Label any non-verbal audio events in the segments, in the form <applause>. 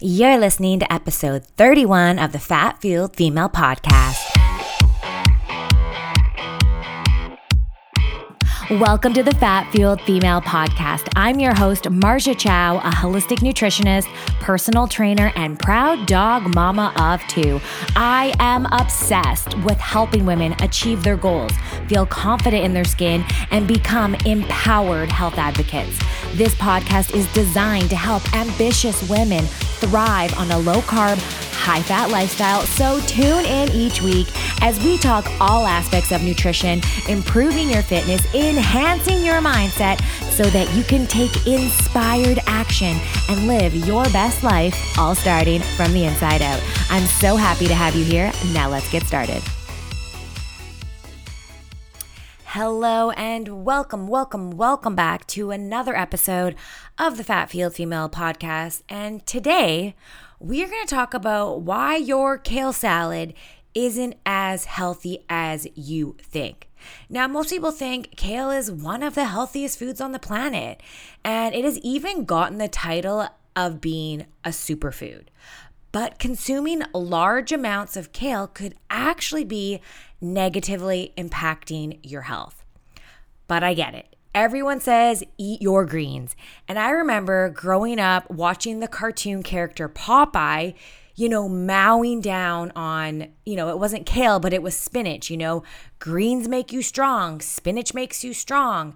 You're listening to episode 31 of the Fat Fueled Female Podcast. Welcome to the Fat Fueled Female Podcast. I'm your host, Marja Chow, a holistic nutritionist, personal trainer, and proud dog mama of two. I am obsessed with helping women achieve their goals, feel confident in their skin, and become empowered health advocates. This podcast is designed to help ambitious women thrive on a low carb, high fat lifestyle. So tune in each week as we talk all aspects of nutrition, improving your fitness, enhancing your mindset so that you can take inspired action and live your best life, all starting from the inside out. I'm so happy to have you here. Now let's get started. Hello and welcome, welcome, welcome back to another episode of the Fat Fueled Female podcast. And today we are going to talk about why your kale salad isn't as healthy as you think. Now, most people think kale is one of the healthiest foods on the planet, and it has even gotten the title of being a superfood. But consuming large amounts of kale could actually be negatively impacting your health. But I get it. Everyone says eat your greens. And I remember growing up watching the cartoon character Popeye, you know, mowing down on, you know, it wasn't kale, but it was spinach, you know, greens make you strong, spinach makes you strong.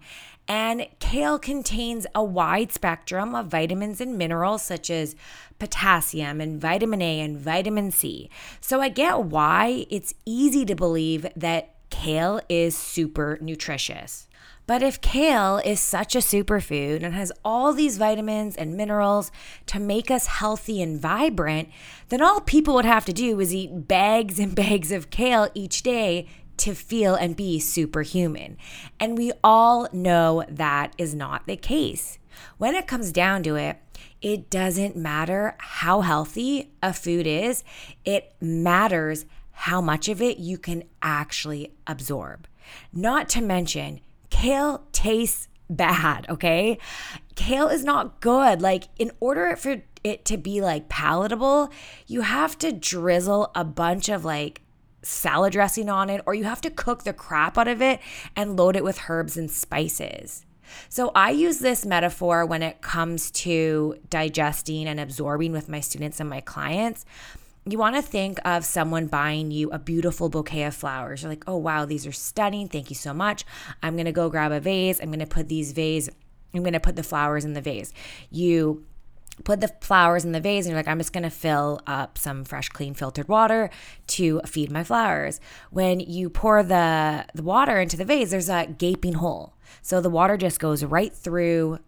And kale contains a wide spectrum of vitamins and minerals such as potassium and vitamin A and vitamin C. So I get why it's easy to believe that kale is super nutritious. But if kale is such a superfood and has all these vitamins and minerals to make us healthy and vibrant, then all people would have to do is eat bags and <laughs> bags of kale each day to feel and be superhuman. And we all know that is not the case. When it comes down to it, it doesn't matter how healthy a food is, it matters how much of it you can actually absorb. Not to mention, kale tastes bad, okay? Kale is not good. Like, in order for it to be like palatable, you have to drizzle a bunch of like salad dressing on it, or you have to cook the crap out of it and load it with herbs and spices. So I use this metaphor when it comes to digesting and absorbing with my students and my clients. You want to think of someone buying you a beautiful bouquet of flowers. You're like, oh, wow, these are stunning. Thank you so much. I'm going to go grab a vase. I'm going to put these vase, I'm going to put the flowers in the vase. You put the flowers in the vase and you're like i'm just going to fill up some fresh clean filtered water to feed my flowers. When you pour the the water into the vase there's a gaping hole. So the water just goes right through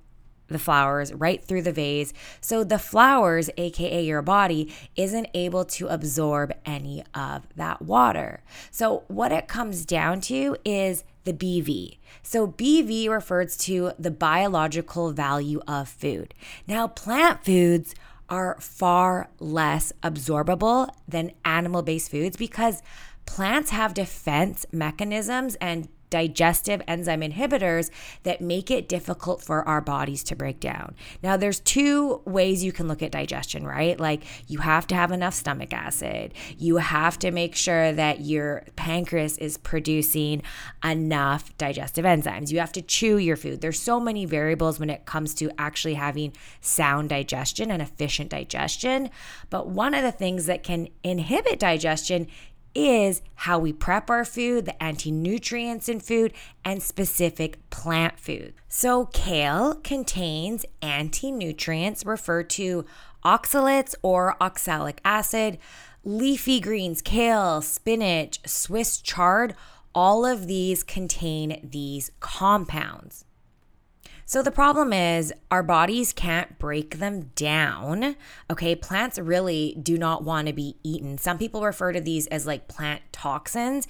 the flowers right through the vase. So the flowers, aka your body, isn't able to absorb any of that water. So what it comes down to is the BV. So, BV refers to the biological value of food. Now, plant foods are far less absorbable than animal based foods because plants have defense mechanisms and digestive enzyme inhibitors that make it difficult for our bodies to break down. Now, there's two ways you can look at digestion, right? Like you have to have enough stomach acid, you have to make sure that your pancreas is producing enough digestive enzymes, you have to chew your food. There's so many variables when it comes to actually having sound digestion and efficient digestion. But one of the things that can inhibit digestion is how we prep our food, the anti nutrients in food, and specific plant food. So, kale contains anti nutrients referred to oxalates or oxalic acid. Leafy greens, kale, spinach, Swiss chard, all of these contain these compounds. So the problem is our bodies can't break them down. Okay, plants really do not want to be eaten. Some people refer to these as like plant toxins,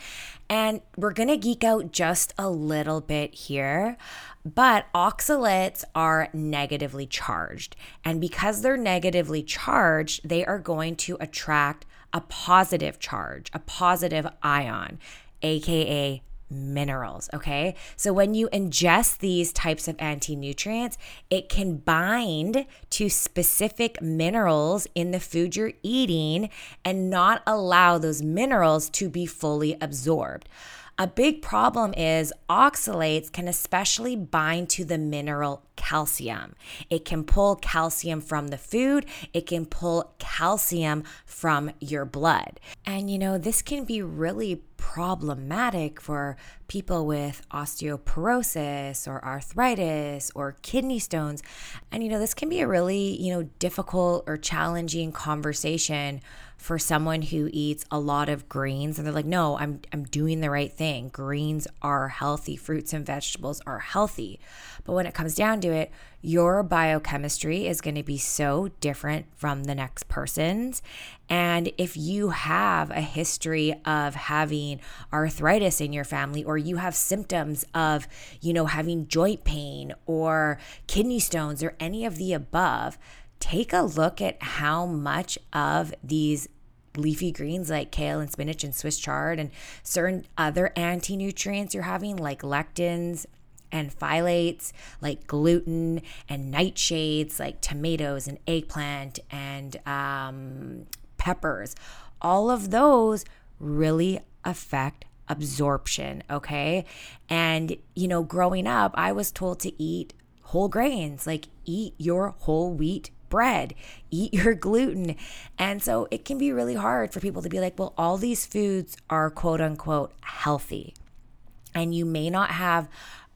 and we're going to geek out just a little bit here. But oxalates are negatively charged. And because they're negatively charged, they are going to attract a positive charge, a positive ion, aka minerals. Okay. So when you ingest these types of anti nutrients, it can bind to specific minerals in the food you're eating and not allow those minerals to be fully absorbed. A big problem is oxalates can especially bind to the mineral calcium. It can pull calcium from the food, it can pull calcium from your blood. And you know, this can be really problematic for people with osteoporosis or arthritis or kidney stones. And you know, this can be a really, you know, difficult or challenging conversation for someone who eats a lot of greens and they're like, "No, I'm I'm doing the right thing. Greens are healthy, fruits and vegetables are healthy." But when it comes down to it, your biochemistry is going to be so different from the next person's. And if you have a history of having arthritis in your family or you have symptoms of, you know, having joint pain or kidney stones or any of the above, take a look at how much of these leafy greens like kale and spinach and Swiss chard and certain other anti nutrients you're having, like lectins and phytates, like gluten and nightshades, like tomatoes and eggplant and um, peppers. All of those really affect absorption, okay? And, you know, growing up, I was told to eat whole grains, like eat your whole wheat bread, eat your gluten. And so it can be really hard for people to be like, well, all these foods are quote unquote healthy. And you may not have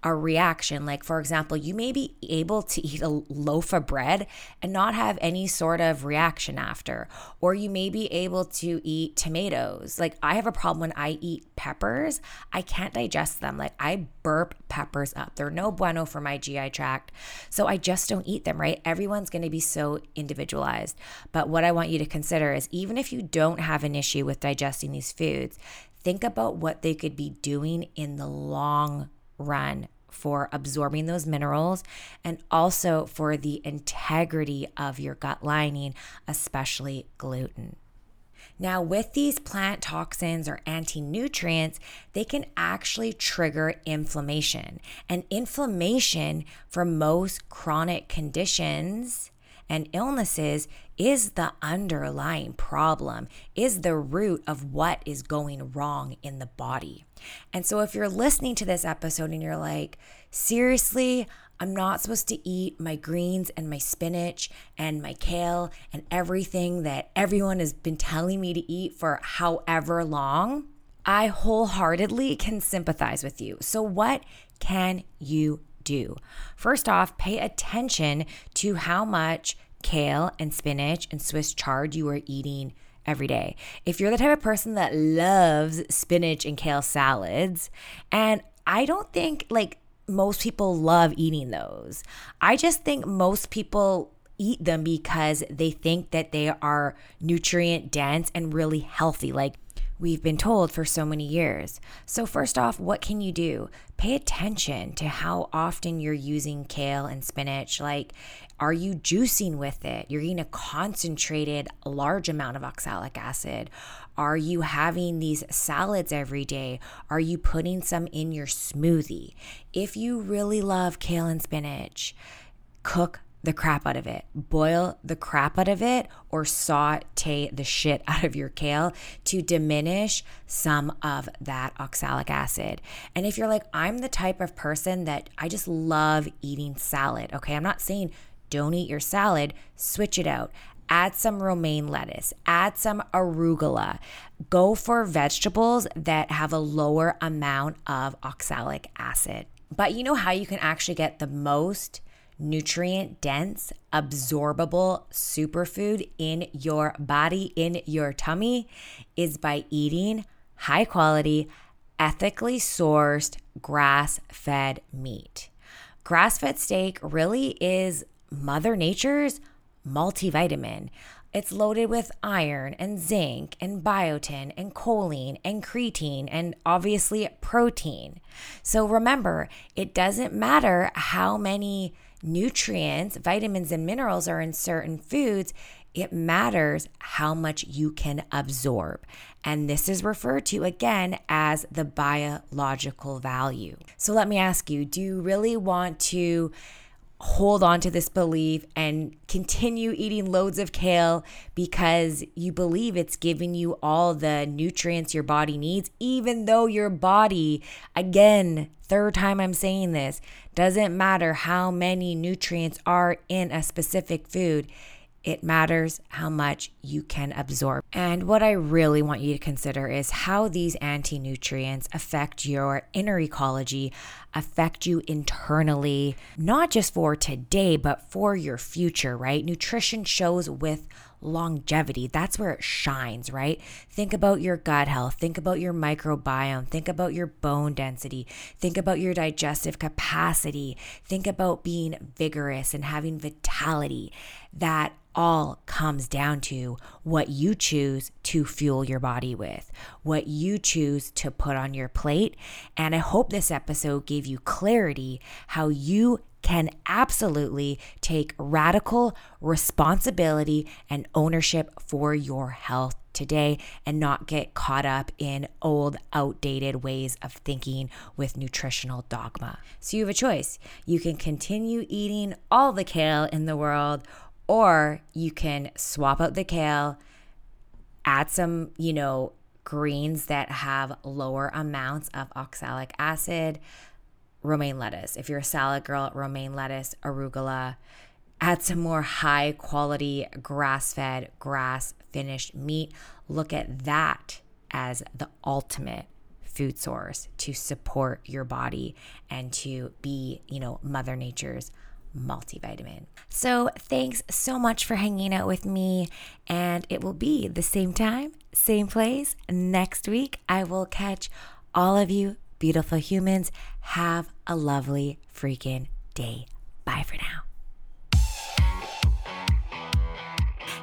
a reaction. Like, for example, you may be able to eat a loaf of bread and not have any sort of reaction after, or you may be able to eat tomatoes. Like, I have a problem when I eat peppers, I can't digest them. Like, I burp peppers up. They're no bueno for my GI tract. So I just don't eat them, right? Everyone's going to be so individualized. But what I want you to consider is even if you don't have an issue with digesting these foods, think about what they could be doing in the long run for absorbing those minerals and also for the integrity of your gut lining, especially gluten. Now, with these plant toxins or anti nutrients, they can actually trigger inflammation. And inflammation for most chronic conditions and illnesses is the underlying problem, is the root of what is going wrong in the body. And so, if you're listening to this episode and you're like, seriously, I'm not supposed to eat my greens and my spinach and my kale and everything that everyone has been telling me to eat for however long. I wholeheartedly can sympathize with you. So, what can you do? First off, pay attention to how much kale and spinach and Swiss chard you are eating every day. If you're the type of person that loves spinach and kale salads, and I don't think like most people love eating those. I just think most people eat them because they think that they are nutrient dense and really healthy. Like we've been told for so many years. So, first off, what can you do? Pay attention to how often you're using kale and spinach. Like, are you juicing with it? You're eating a concentrated, large amount of oxalic acid. Are you having these salads every day? Are you putting some in your smoothie? If you really love kale and spinach, cook the crap out of it. Boil the crap out of it or saute the shit <laughs> out of your kale to diminish some of that oxalic acid. And if you're like, I'm the type of person that I just love eating salad, okay? I'm not saying don't eat your salad, switch it out. Add some romaine lettuce, add some arugula. Go for vegetables that have a lower amount of oxalic acid. But you know how you can actually get the most nutrient dense, absorbable superfood in your body, in your tummy, is by eating high quality, ethically sourced, grass fed meat. Grass fed steak really is Mother Nature's multivitamin. It's loaded with iron and zinc and biotin and choline and creatine and obviously protein. So remember, it doesn't matter how many nutrients, vitamins, and minerals are in certain foods it matters how much you can absorb. And this is referred to again as the biological value. So let me ask you do you really want to? Hold on to this belief and continue eating loads of kale because you believe it's giving you all the nutrients your body needs, even though your body, again, third time I'm saying this, doesn't matter how many nutrients are in a specific food. It matters how much you can absorb. And what I really want you to consider is how these anti nutrients affect your inner ecology, affect you internally, not just for today, but for your future, right? Nutrition shows with longevity. That's where it shines, right? Think about your gut health, think about your microbiome, think about your bone density, think about your digestive capacity, think about being vigorous and having vitality. That all comes down to what you choose to fuel your body with, what you choose to put on your plate. And I hope this episode gave you clarity how you can absolutely take radical responsibility and ownership for your health today and not get caught up in old, outdated ways of thinking with nutritional dogma. So you have a choice. You can continue eating all the kale in the world or you can swap out the kale, add some, you know, greens that have lower amounts of oxalic acid, romaine lettuce. If you're a salad girl, romaine lettuce, arugula. Add some more high quality grass fed, grass finished meat. Look at that as the ultimate food source to support your body and to be, you know, Mother Nature's multivitamin. So, thanks so much for hanging out with me, and it will be the same time, same place next week. I will catch all of you beautiful humans. Have a lovely freaking day. Bye for now.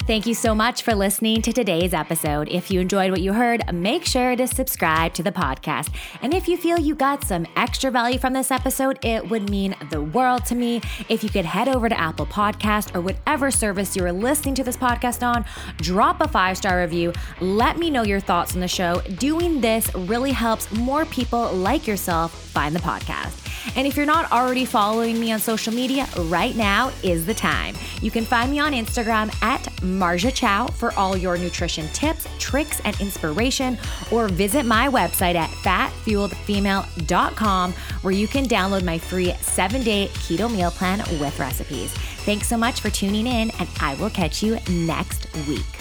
Thank you so much for listening to today's episode. If you enjoyed what you heard, make sure to subscribe to the podcast. And if you feel you got some extra value from this episode, it would mean the world to me if you could head over to Apple Podcast or whatever service you're listening to this podcast on, drop a five star review, let me know your thoughts on the show. Doing this really helps more people like yourself find the podcast. And if you're not already following me on social media, right now is the time. You can find me on Instagram at Marja Chow for all your nutrition tips, tricks, and inspiration, or visit my website at fatfueledfemale.com where you can download my free seven day keto meal plan with recipes. Thanks so much for tuning in, and I will catch you next week.